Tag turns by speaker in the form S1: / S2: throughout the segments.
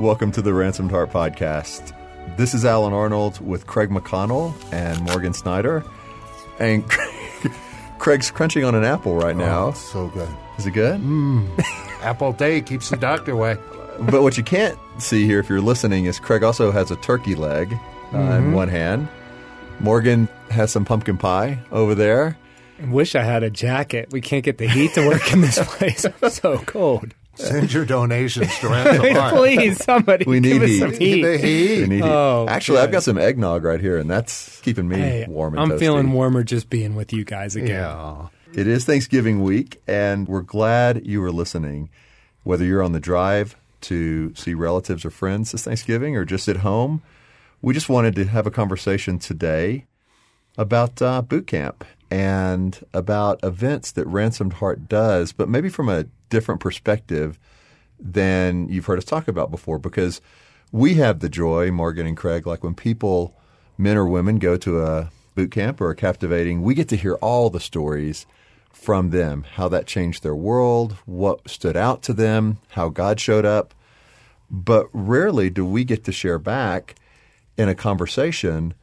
S1: Welcome to the Ransomed Heart Podcast. This is Alan Arnold with Craig McConnell and Morgan Snyder. And Craig's crunching on an apple right now.
S2: Oh, so good.
S1: Is it good?
S2: Apple day keeps the doctor away.
S1: But what you can't see here if you're listening is Craig also has a turkey leg uh, in one hand. Morgan has some pumpkin pie over there.
S3: I wish I had a jacket. We can't get the heat to work in this place. I'm so cold.
S2: Send your donations to Ransom Heart.
S3: Please, somebody
S1: We
S3: give
S1: need
S3: us
S1: heat.
S3: some heat.
S2: The heat.
S1: We need
S3: Oh,
S1: it. Actually, I've got some eggnog right here, and that's keeping me
S3: Hey,
S1: warm and
S3: I'm
S1: toasty.
S3: feeling warmer just being with you guys again.
S2: Yeah.
S1: It is Thanksgiving week, and we're glad you are listening. Whether you're on the drive to see relatives or friends this Thanksgiving or just at home, we just wanted to have a conversation today about uh, boot camp and about events that Ransomed Heart does, but maybe from a different perspective than you've heard us talk about before because we have the joy, Morgan and Craig, like when people, men or women, go to a boot camp or a captivating, we get to hear all the stories from them, how that changed their world, what stood out to them, how God showed up. But rarely do we get to share back in a conversation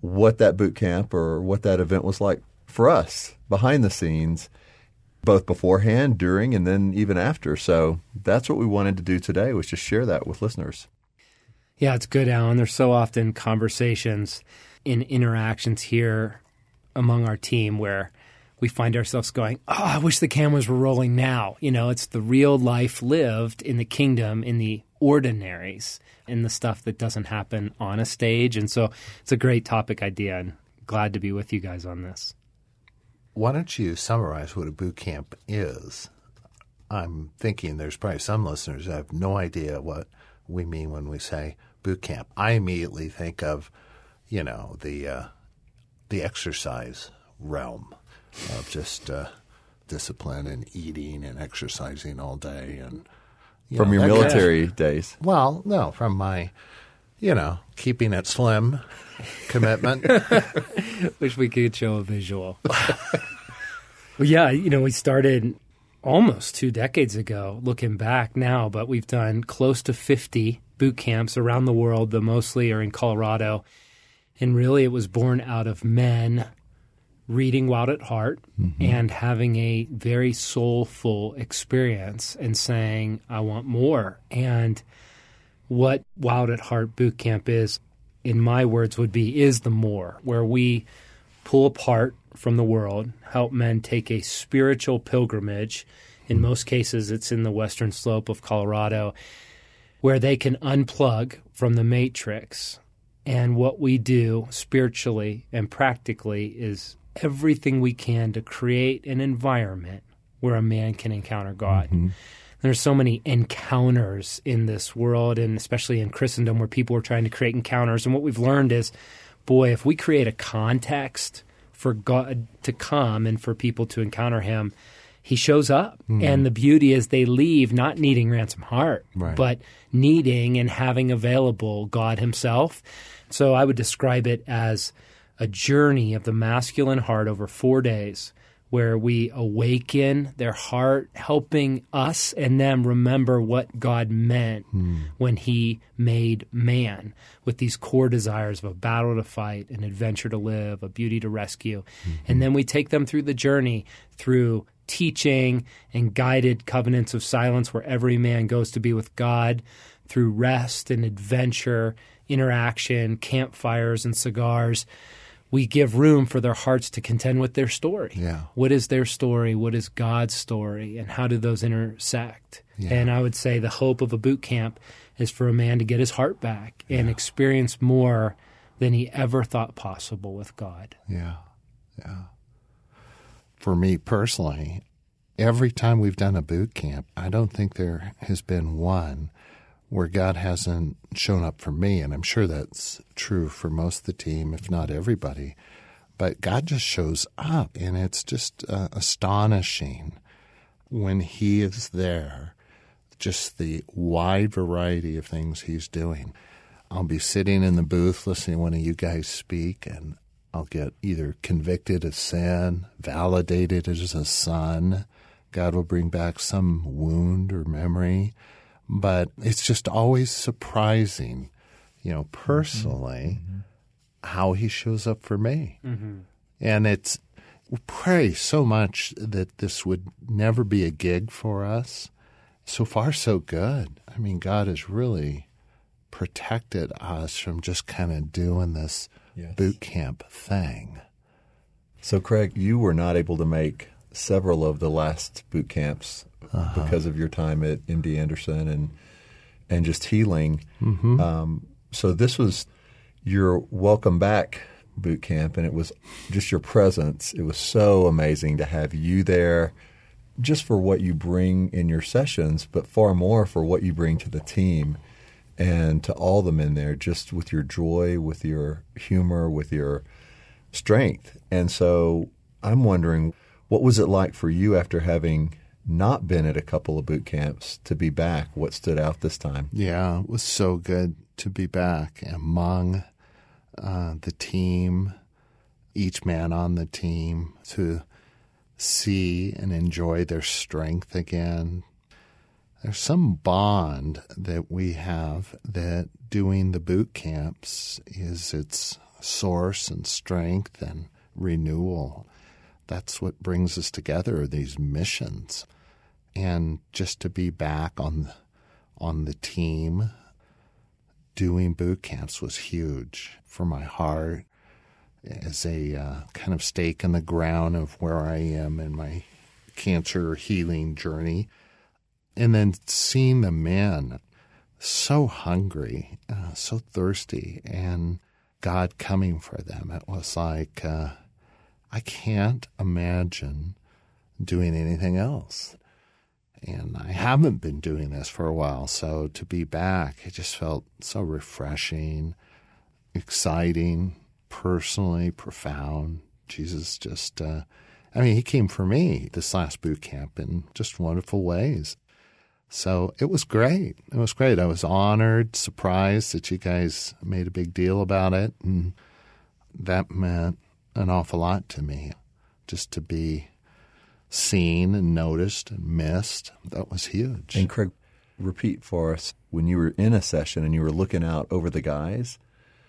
S1: what that boot camp or what that event was like for us behind the scenes both beforehand, during, and then even after. So that's what we wanted to do today was just share that with listeners.
S3: Yeah, it's good, Alan. There's so often conversations in interactions here among our team where we find ourselves going, Oh, I wish the cameras were rolling now. You know, it's the real life lived in the kingdom, in the ordinaries, in the stuff that doesn't happen on a stage. And so it's a great topic idea and glad to be with you guys on this.
S2: Why don't you summarize what a boot camp is? I'm thinking there's probably some listeners that have no idea what we mean when we say boot camp. I immediately think of, you know, the uh, the exercise realm of just uh, discipline and eating and exercising all day and you
S1: From
S2: know,
S1: your
S2: that kind of-
S1: military days.
S2: Well, no, from my, you know, keeping it slim commitment.
S3: Wish we could show a visual. well, yeah, you know, we started almost two decades ago, looking back now, but we've done close to 50 boot camps around the world, the mostly are in Colorado. And really, it was born out of men reading Wild at Heart mm-hmm. and having a very soulful experience and saying, I want more. And what Wild at Heart Boot Camp is, in my words, would be is the more, where we pull apart from the world, help men take a spiritual pilgrimage. In most cases, it's in the western slope of Colorado, where they can unplug from the matrix. And what we do spiritually and practically is everything we can to create an environment where a man can encounter God. Mm-hmm. There's so many encounters in this world, and especially in Christendom, where people are trying to create encounters. And what we've learned is, boy, if we create a context for God to come and for people to encounter Him, He shows up. Hmm. And the beauty is they leave not needing ransom heart,
S2: Right.
S3: but needing and having available God Himself. So I would describe it as a journey of the masculine heart over four days where we awaken their heart, helping us and them remember what God meant hmm. when He made man with these core desires of a battle to fight, an adventure to live, a beauty to rescue. Mm-hmm. And then we take them through the journey through teaching and guided covenants of silence where every man goes to be with God through rest and adventure, interaction, campfires and cigars we give room for their hearts to contend with their story.
S2: Yeah.
S3: What is their story? What is God's story? And how do those intersect?
S2: Yeah.
S3: And I would say the hope of a boot camp is for a man to get his heart back and experience more than he ever thought possible with God.
S2: Yeah. Yeah. For me personally, every time we've done a boot camp, I don't think there has been one where God hasn't shown up for me. And I'm sure that's true for most of the team, if not everybody. But God just shows up, and it's just uh, astonishing when He is there, just the wide variety of things He's doing. I'll be sitting in the booth listening to one of you guys speak, and I'll get either convicted of sin, validated as a son. God will bring back some wound or memory. But it's just always surprising, you know, personally,
S1: Mm-hmm.
S2: how he shows up for me. And it's we pray so much that this would never be a gig for us. So far, so good. I mean, God has really protected us from just kind of doing this
S1: Yes.
S2: boot camp thing.
S1: So, Craig, you were not able to make several of the last boot camps because of your time at MD Anderson and and just healing. Um, so, this was your welcome back boot camp, and it was just your presence. It was so amazing to have you there, just for what you bring in your sessions, but far more for what you bring to the team and to all the men there, just with your joy, with your humor, with your strength. And so I'm wondering, what was it like for you after having not been at a couple of boot camps to be back? What stood out this time?
S2: Yeah, it was so good to be back among uh, the team, each man on the team, to see and enjoy their strength again. There's some bond that we have that doing the boot camps is its source and strength and renewal. That's what brings us together, these missions. And just to be back on on the team doing boot camps was huge for my heart as a uh, kind of stake in the ground of where I am in my cancer healing journey. And then seeing the men so hungry, uh, so thirsty, and God coming for them. It was like, uh, I can't imagine doing anything else. And I haven't been doing this for a while. So to be back, it just felt so refreshing, exciting, personally profound. Jesus just, uh, I mean, he came for me this last boot camp in just wonderful ways. So it was great. It was great. I was honored, surprised that you guys made a big deal about it. And that meant an awful lot to me just to be seen and noticed and missed. That was huge.
S1: And Craig, repeat for us when you were in a session and you were looking out over the guys.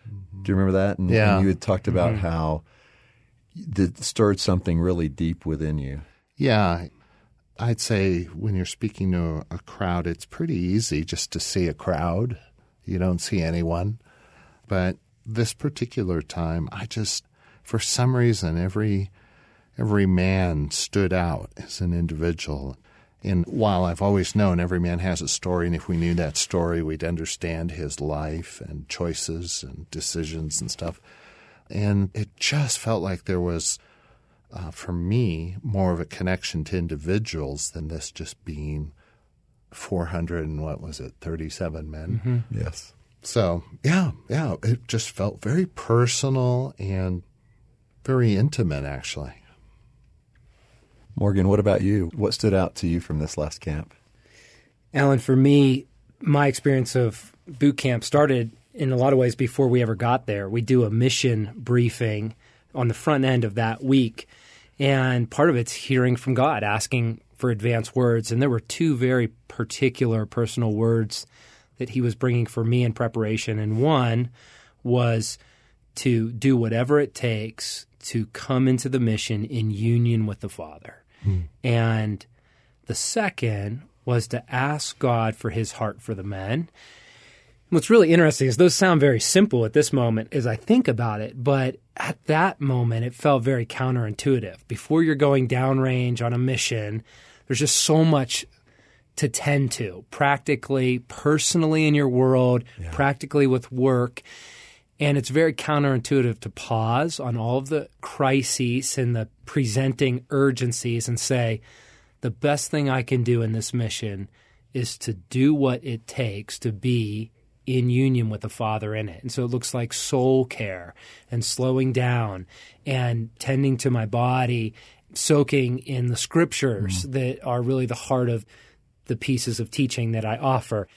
S1: Mm-hmm. Do you remember that? And,
S2: Yeah.
S1: and you had talked about mm-hmm. how it stirred something really deep within you.
S2: Yeah, I'd say when you're speaking to a crowd, it's pretty easy just to see a crowd. You don't see anyone. But this particular time, I just, for some reason, every every man stood out as an individual. And while I've always known every man has a story, and if we knew that story, we'd understand his life and choices and decisions and stuff. And it just felt like there was uh, for me, more of a connection to individuals than this just being 400 and what was it, 37 men.
S1: Yes.
S2: So, yeah, yeah, it just felt very personal and very intimate, actually.
S1: Morgan, what about you? What stood out to you from this last camp?
S3: Alan, for me, my experience of boot camp started in a lot of ways before we ever got there. We do a mission briefing on the front end of that week, and part of it's hearing from God, asking for advance words. And there were two very particular personal words that He was bringing for me in preparation. And one was to do whatever it takes to come into the mission in union with the Father. Hmm. And the second was to ask God for his heart for the men. What's really interesting is those sound very simple at this moment as I think about it, but at that moment it felt very counterintuitive. Before you're going downrange on a mission, there's just so much to tend to practically, personally in your world, practically with work. And it's very counterintuitive to pause on all of the crises and the presenting urgencies and say, the best thing I can do in this mission is to do what it takes to be in union with the Father in it. And so it looks like soul care and slowing down and tending to my body, soaking in the scriptures mm. that are really the heart of the pieces of teaching that I offer.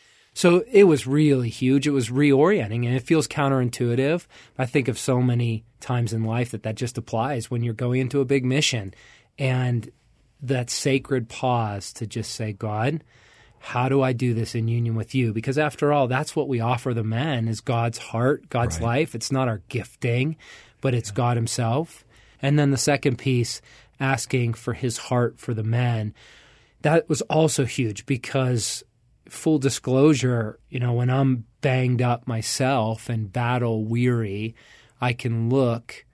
S3: So it was really huge. It was reorienting and it feels counterintuitive. I think of so many times in life that that just applies when you're going into a big mission and that sacred pause to just say, God, how do I do this in union with you? Because after all, that's what we offer the men is God's heart, God's
S1: Right.
S3: life. It's not our gifting, but it's God himself. And then the second piece, asking for his heart for the men. That was also huge because full disclosure, you know, when I'm banged up myself and battle weary, I can look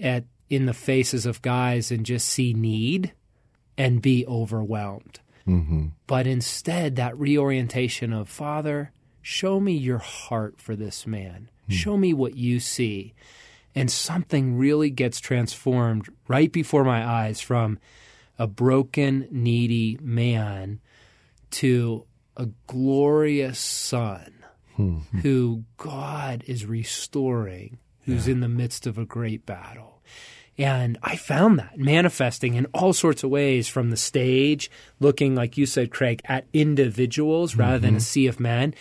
S3: at in the faces of guys and just see need and be overwhelmed.
S2: Mm-hmm.
S3: But instead, that reorientation of Father, show me your heart for this man. Show me what you see. And something really gets transformed right before my eyes from a broken, needy man to a glorious son hmm. who God is restoring, who's in the midst of a great battle. And I found that manifesting in all sorts of ways from the stage, looking, like you said, Craig, at individuals rather than mm-hmm. a sea of men.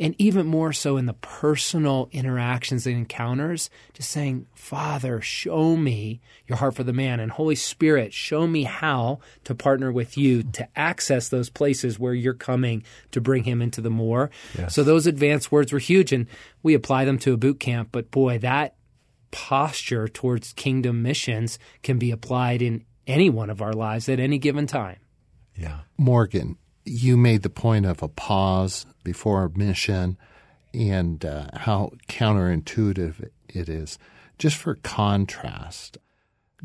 S3: And even more so in the personal interactions and encounters, just saying, Father, show me your heart for the man. And Holy Spirit, show me how to partner with you to access those places where you're coming to bring him into the more.
S1: Yes.
S3: So those advanced words were huge. And we apply them to a boot camp. But boy, that posture towards kingdom missions can be applied in any one of our lives at any given time.
S1: Yeah.
S2: Morgan, you made the point of a pause before a mission and uh, how counterintuitive it is. Just for contrast,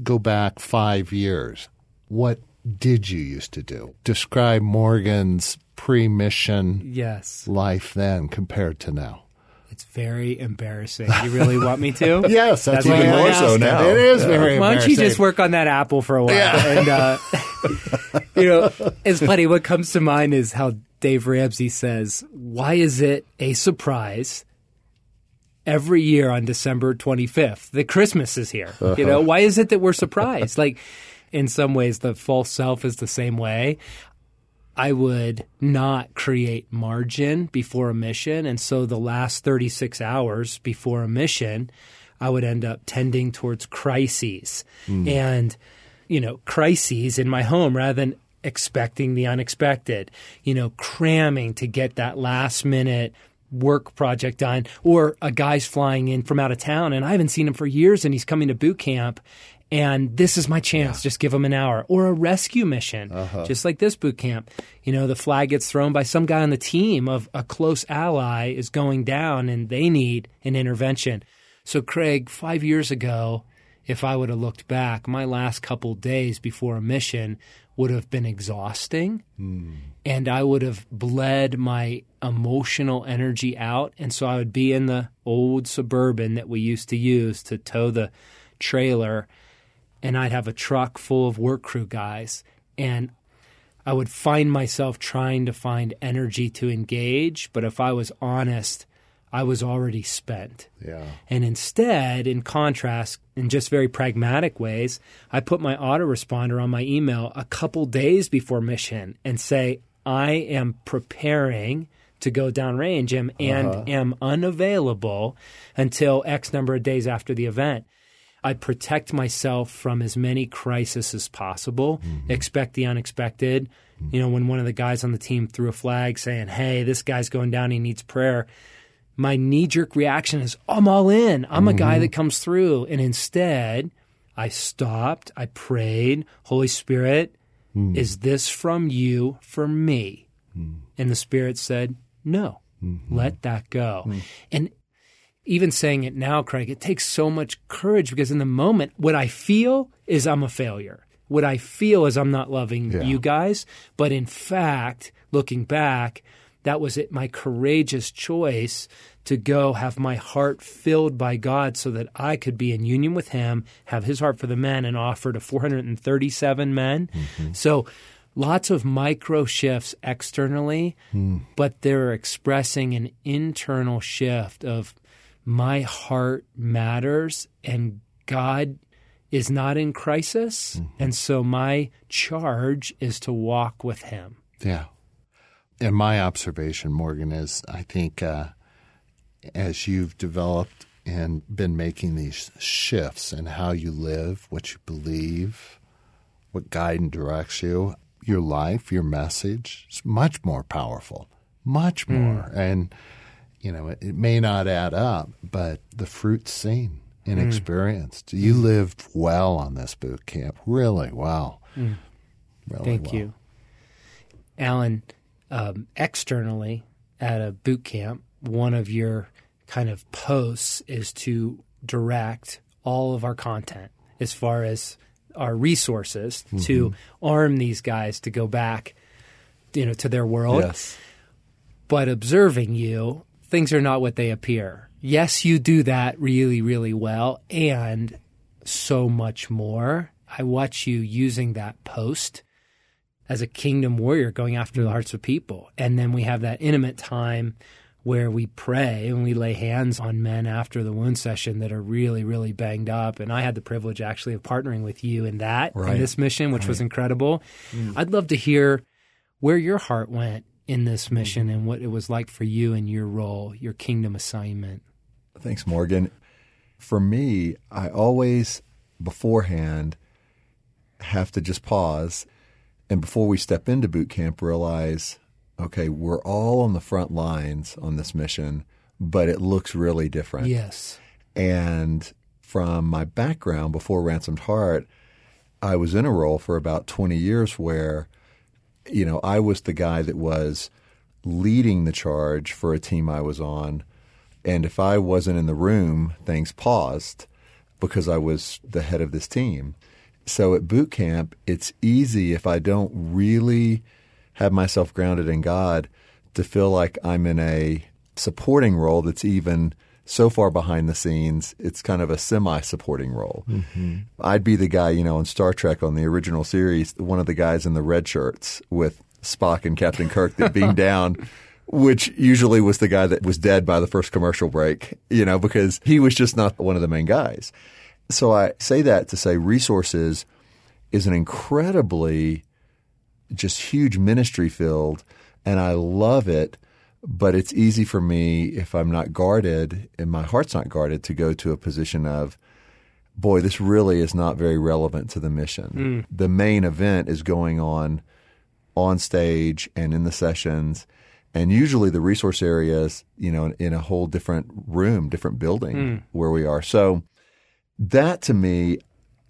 S2: go back five years. What did you used to do? Describe Morgan's pre mission
S3: Yes.
S2: life then compared to now.
S3: It's very embarrassing. You really want me to?
S2: Yes, that's,
S3: That's even more
S1: so
S2: it.
S1: now.
S2: It is
S1: Yeah.
S2: very
S3: Why don't you just work on that apple for a while? And uh, you know, it's funny. What comes to mind is how Dave Ramsey says, "Why is it a surprise every year on December 25th that Christmas is here? You know, why is it that we're surprised? like, in some ways, the false self is the same way." I would not create margin before a mission. And so the last 36 hours before a mission, I would end up tending towards crises. Hmm. And, you know, crises in my home rather than expecting the unexpected, you know, cramming to get that last minute work project done. Or a guy's flying in from out of town and I haven't seen him for years and he's coming to boot camp and this is my chance. Just give them an hour. Or a rescue mission. Uh-huh. Just like this boot camp. You know the flag gets thrown by some guy on the team of a close ally is going down and they need an intervention. So craig 5 years ago if i would have looked back my last couple days before a mission would have been exhausting. Hmm. And I would have bled my emotional energy out. And so I would be in the old suburban that we used to use to tow the trailer, and I'd have a truck full of work crew guys. And I would find myself trying to find energy to engage. But if I was honest, I was already spent.
S2: Yeah.
S3: And instead, in contrast, in just very pragmatic ways, I put my autoresponder on my email a couple days before mission and say, I am preparing to go downrange and, and uh-huh. am unavailable until X number of days after the event. I protect myself from as many crises as possible, mm-hmm. expect the unexpected. You know, when one of the guys on the team threw a flag saying, Hey, this guy's going down, he needs prayer my knee jerk reaction is, I'm all in. I'm a guy mm-hmm. that comes through. And instead, I stopped, I prayed, Holy Spirit, mm. is this from you for me? Mm. And the Spirit said, No, mm-hmm. let that go. Mm. And even saying it now, Craig, it takes so much courage because in the moment, what I feel is I'm a failure. What I feel is I'm not loving
S2: Yeah.
S3: you guys. But in fact, looking back, that was it, my courageous choice to go have my heart filled by God so that I could be in union with Him, have His heart for the men, and offer to 437 men. Mm-hmm. So lots of micro shifts externally, hmm. but they're expressing an internal shift of my heart matters and God is not in crisis. And so my charge is to walk with Him.
S2: Yeah. And my observation, Morgan, is I think uh, as you've developed and been making these shifts in how you live, what you believe, what guide and directs you, your life, your message is much more powerful, much more. And, you know, it, it may not add up, but the fruit's seen and hmm. experienced. You lived well on this boot camp, really well. Hmm. Really
S3: Thank
S2: well.
S3: you. Alan, um, externally at a boot camp, one of your kind of posts is to direct all of our content as far as our resources to mm-hmm. arm these guys to go back you know to their world
S1: Yes.
S3: but observing you, things are not what they appear. Yes, you do that really, really well, and so much more. I watch you using that post as a kingdom warrior going after the hearts of people. And then we have that intimate time where we pray and we lay hands on men after the wound session that are really, really banged up. And I had the privilege actually of partnering with you in that,
S1: Right.
S3: in this mission, which was incredible. Mm. I'd love to hear where your heart went in this mm-hmm. mission and what it was like for you and your role, your kingdom assignment.
S1: Thanks, Morgan. For me, I always beforehand have to just pause and before we step into boot camp realize okay, we're all on the front lines on this mission, but it looks really different.
S3: Yes.
S1: And from my background before Ransomed Heart, I was in a role for about 20 years where, you know, I was the guy that was leading the charge for a team I was on. And if I wasn't in the room, things paused because I was the head of this team. So at boot camp, it's easy if I don't really have myself grounded in God to feel like I'm in a supporting role that's even so far behind the scenes, it's kind of a semi supporting role. Mm-hmm. I'd be the guy, you know, in Star Trek on the original series, one of the guys in the red shirts with Spock and Captain Kirk that being down. Which usually was the guy that was dead by the first commercial break, you know, because he was just not one of the main guys. So I say that to say resources is an incredibly just huge ministry field and I love it, but it's easy for me if I'm not guarded and my heart's not guarded to go to a position of boy, this really is not very relevant to the mission. Hmm. The main event is going on on stage and in the sessions and usually the resource areas, you know, in a whole different room, different building hmm. where we are. So that to me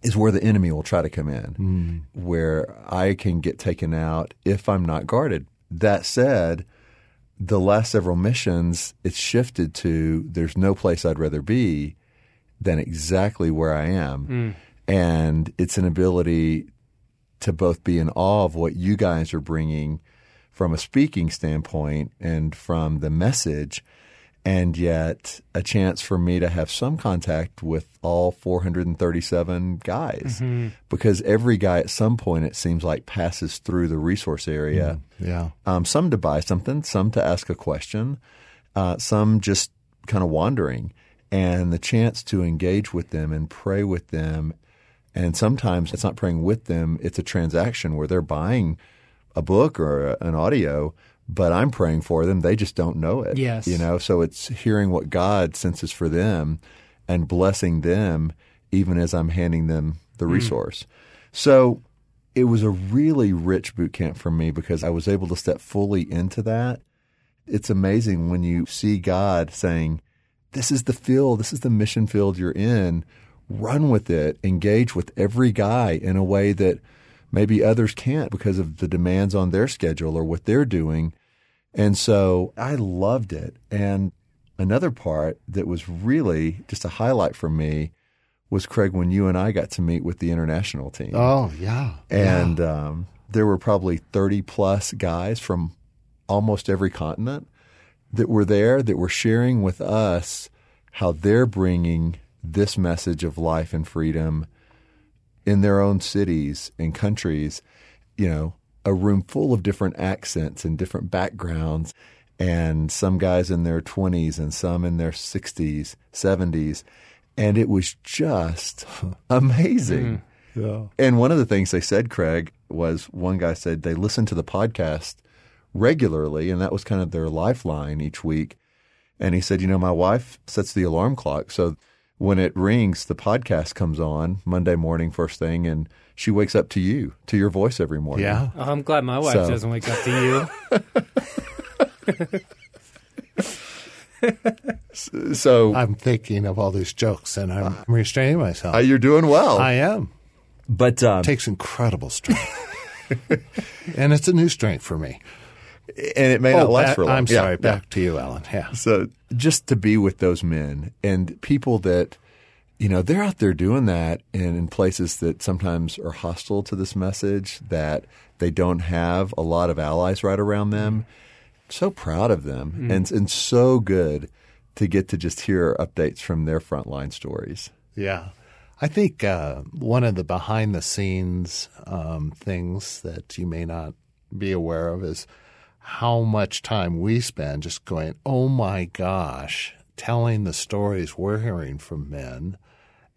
S1: is where the enemy will try to come in, hmm. where I can get taken out if I'm not guarded. That said, the last several missions, it's shifted to there's no place I'd rather be than exactly where I am. Hmm. And it's an ability to both be in awe of what you guys are bringing from a speaking standpoint and from the message, and yet a chance for me to have some contact with all 437 guys. Because every guy at some point, it seems like, passes through the resource area.
S2: Yeah.
S1: Um, some to buy something, some to ask a question, uh, some just kind of wandering. And the chance to engage with them and pray with them. And sometimes it's not praying with them, it's a transaction where they're buying a book or a, an audio, but I'm praying for them. They just don't know it.
S3: Yes.
S1: You know, so it's hearing what God senses for them and blessing them even as I'm handing them the mm. resource. So it was a really rich boot camp for me because I was able to step fully into that. It's amazing when you see God saying, This is the field, this is the mission field you're in. Run with it, engage with every guy in a way that maybe others can't because of the demands on their schedule or what they're doing. And so I loved it. And another part that was really just a highlight for me was Craig when you and I got to meet with the international team.
S2: Oh, yeah.
S1: And um, there were probably 30 plus guys from almost every continent that were there that were sharing with us how they're bringing this message of life and freedom in their own cities and countries, you know, a room full of different accents and different backgrounds, and some guys in their 20s and some in their 60s, 70s. And it was just amazing. Mm-hmm.
S2: Yeah.
S1: And one of the things they said, Craig, was one guy said they listened to the podcast regularly, and that was kind of their lifeline each week. And he said, you know, my wife sets the alarm clock. So when it rings, the podcast comes on Monday morning, first thing, and she wakes up to you, to your voice every morning.
S2: Yeah.
S3: Oh, I'm glad my wife
S1: So-
S3: doesn't wake up to you.
S1: So
S2: I'm thinking of all these jokes and I'm restraining myself.
S1: uh, you're doing well.
S2: I am.
S1: but um,
S2: takes incredible strength. and it's a new strength for me.
S1: and it may not last
S2: back-
S1: for long.
S2: I'm
S1: Yeah,
S2: sorry.
S1: yeah.
S2: Back to you, Alan. Yeah.
S1: So just to be with those men and people that, you know, they're out there doing that and in places that sometimes are hostile to this message, that they don't have a lot of allies right around them. So proud of them and, and so good to get to just hear updates from their frontline stories.
S2: Yeah. I think uh, one of the behind the scenes um, things that you may not be aware of is how much time we spend just going, oh my gosh, telling the stories we're hearing from men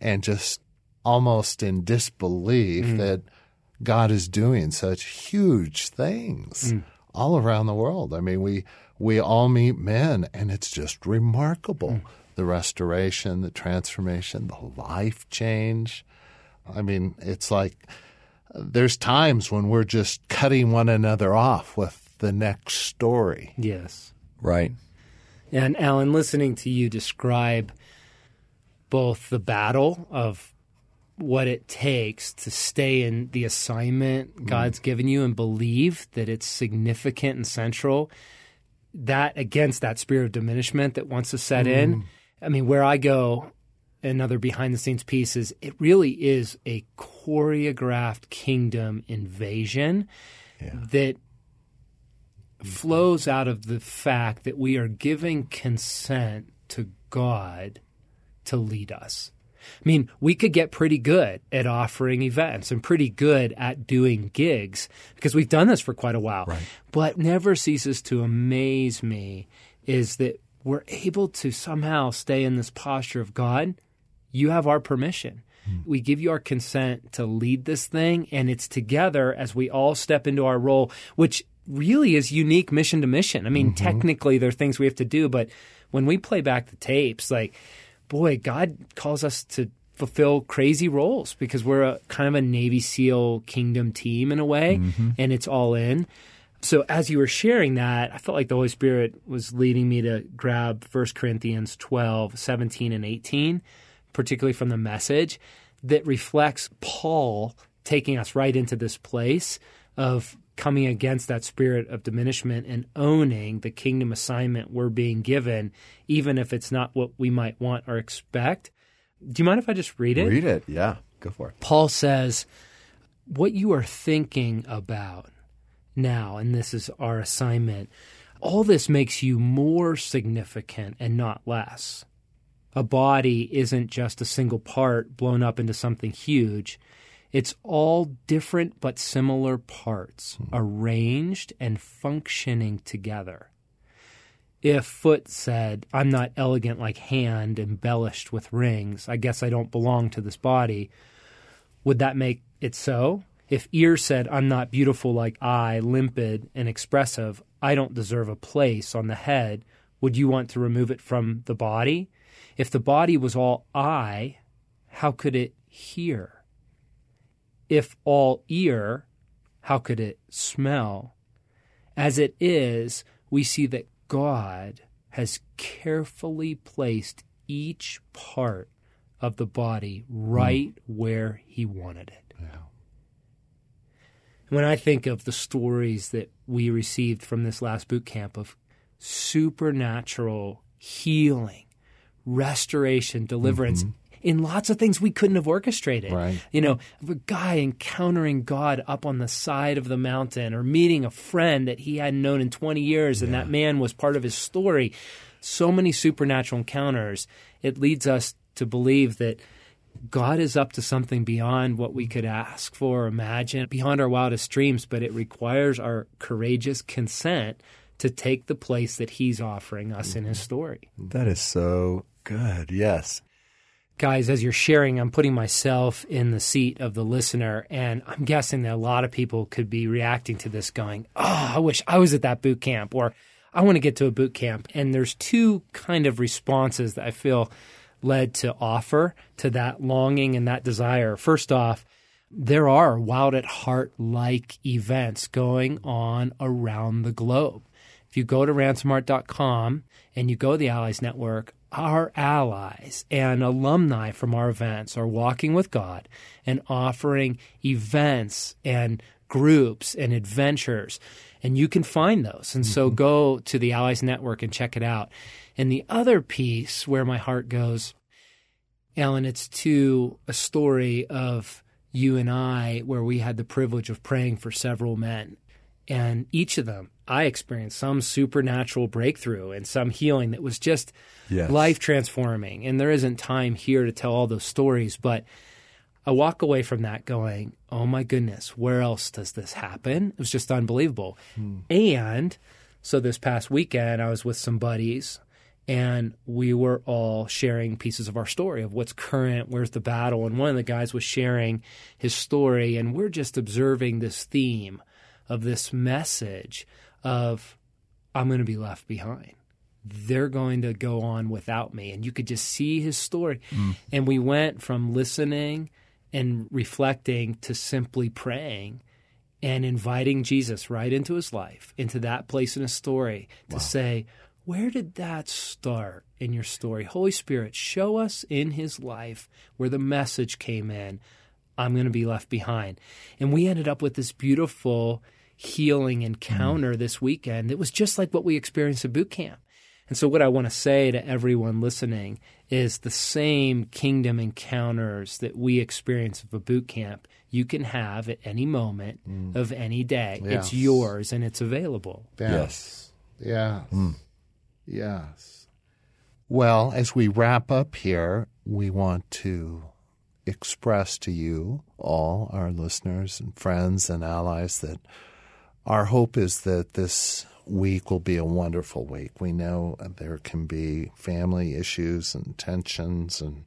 S2: and just almost in disbelief mm. that God is doing such huge things mm. all around the world. I mean, we we all meet men, and it's just remarkable mm. the restoration, the transformation, the life change. I mean, it's like uh, there's times when we're just cutting one another off with the next story.
S3: yes.
S1: Right.
S3: And Alan, listening to you describe both the battle of what it takes to stay in the assignment mm. God's given you and believe that it's significant and central, that against that spirit of diminishment that wants to set in. Mm. I mean, where I go, another behind the scenes piece is it really is a choreographed kingdom invasion that flows out of the fact that we are giving consent to God to lead us. I mean, we could get pretty good at offering events and pretty good at doing gigs because we've done this for quite a while. But never ceases to amaze me is that we're able to somehow stay in this posture of God, you have our permission. Hmm. We give you our consent to lead this thing, and it's together as we all step into our role, which really is unique mission to mission. I mean, mm-hmm. technically, there are things we have to do, but when we play back the tapes, like, boy, God calls us to fulfill crazy roles because we're a kind of a Navy SEAL kingdom team in a way, mm-hmm. and it's all in. So as you were sharing that, I felt like the Holy Spirit was leading me to grab 1 Corinthians 12, 17, and 18, particularly from the message, that reflects Paul taking us right into this place of coming against that spirit of diminishment and owning the kingdom assignment we're being given, even if it's not what we might want or expect. Do you mind if I just read it?
S1: Read it. Yeah. Go for it.
S3: Paul says, What you are thinking about now, and this is our assignment, all this makes you more significant and not less. A body isn't just a single part blown up into something huge. It's all different but similar parts, hmm. arranged and functioning together. If foot said, I'm not elegant like hand, embellished with rings, I guess I don't belong to this body, would that make it so? If ear said, I'm not beautiful like eye, limpid and expressive, I don't deserve a place on the head, would you want to remove it from the body? If the body was all eye, how could it hear? If all ear, how could it smell? As it is, we see that God has carefully placed each part of the body right where He wanted it. When I think of the stories that we received from this last boot camp of supernatural healing, restoration, deliverance, mm-hmm. In lots of things we couldn't have orchestrated.
S2: Right.
S3: You know, a guy encountering God up on the side of the mountain or meeting a friend that he hadn't known in 20 years and that man was part of his story. So many supernatural encounters. It leads us to believe that God is up to something beyond what we could ask for or imagine, beyond our wildest dreams, but it requires our courageous consent to take the place that He's offering us in His mm-hmm. story.
S1: That is so good. Yes.
S3: Guys, as you're sharing, I'm putting myself in the seat of the listener, and I'm guessing that a lot of people could be reacting to this going, Oh, I wish I was at that boot camp, or I want to get to a boot camp. And there's two kind of responses that I feel led to offer to that longing and that desire. First off, there are Wild at Heart like events going on around the globe. If you go to ransomedheart.com and you go to the Allies Network, our allies and alumni from our events are walking with God and offering events and groups and adventures. And you can find those. And so mm-hmm. go to the Allies Network and check it out. And the other piece where my heart goes, Alan, it's to a story of you and I where we had the privilege of praying for several men. And each of them, I experienced some supernatural breakthrough and some healing that was just
S1: Yes.
S3: life transforming. And there isn't time here to tell all those stories, but I walk away from that going, oh my goodness, where else does this happen? It was just unbelievable. Hmm. And so this past weekend, I was with some buddies and we were all sharing pieces of our story of what's current, where's the battle. And one of the guys was sharing his story, and we're just observing this theme of this message of, I'm going to be left behind they're going to go on without me. And you could just see his story. Mm. And we went from listening and reflecting to simply praying and inviting Jesus right into his life, into that place in his story to say, where did that start in your story? Holy Spirit, show us in his life where the message came in. I'm going to be left behind. And we ended up with this beautiful healing encounter mm. this weekend. It was just like what we experienced at boot camp. And so, what I want to say to everyone listening is the same kingdom encounters that we experience of a boot camp, you can have at any moment mm. of any day. It's yours and it's available.
S1: Yes.
S2: Yes. Mm. Yes. Well, as we wrap up here, we want to express to you, all our listeners and friends and allies, that our hope is that this week will be a wonderful week. We know there can be family issues and tensions and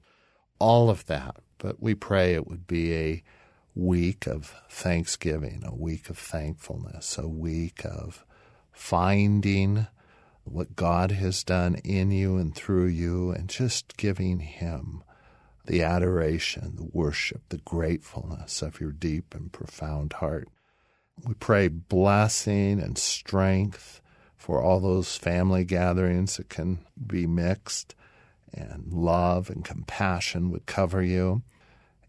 S2: all of that, but we pray it would be a week of thanksgiving, a week of thankfulness, a week of finding what God has done in you and through you and just giving Him the adoration, the worship, the gratefulness of your deep and profound heart. We pray blessing and strength for all those family gatherings that can be mixed, and love and compassion would cover you.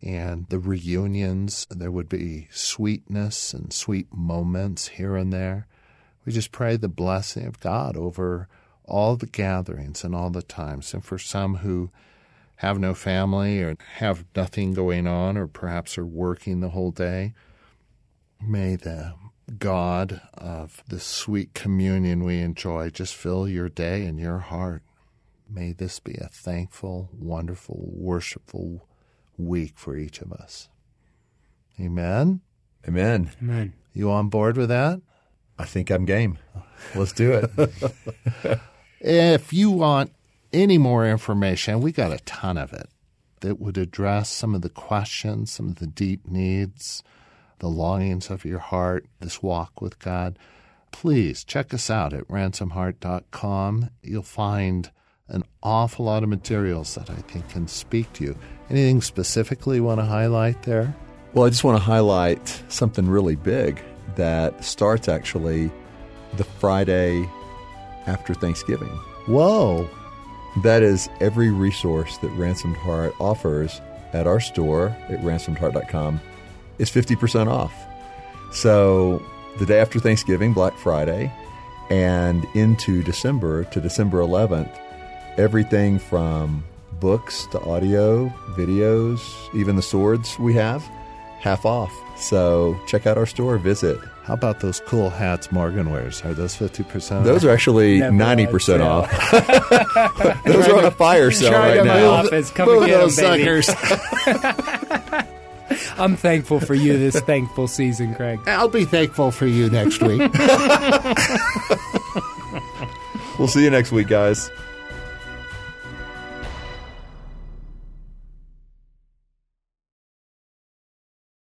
S2: And the reunions, there would be sweetness and sweet moments here and there. We just pray the blessing of God over all the gatherings and all the times. And for some who have no family or have nothing going on or perhaps are working the whole day, may the God of the sweet communion we enjoy just fill your day and your heart. May this be a thankful, wonderful, worshipful week for each of us. Amen.
S1: Amen.
S3: Amen.
S2: You on board with that?
S1: I think I'm game. Let's do it.
S2: If you want any more information, we got a ton of it that would address some of the questions, some of the deep needs, the longings of your heart, this walk with God. Please check us out at ransomedheart.com. You'll find an awful lot of materials that I think can speak to you. Anything specifically you want to highlight there?
S1: Well, I just want to highlight something really big that starts actually the Friday after Thanksgiving.
S2: Whoa.
S1: That is every resource that Ransomed Heart offers at our store at ransomedheart.com is 50% off. So the day after Thanksgiving, Black Friday, and into December to December 11th, everything from books to audio, videos, even the swords we have, half off. So check out our store, visit.
S2: How about those cool hats Morgan wears? Are those 50%
S1: Those are actually
S3: Never 90%
S1: off. Those are on a fire sale right now.
S3: Off come
S2: Move
S3: and
S2: those
S3: baby.
S2: suckers.
S3: I'm thankful for you this thankful season, Craig.
S2: I'll be thankful for you next week.
S1: We'll see you next week, guys.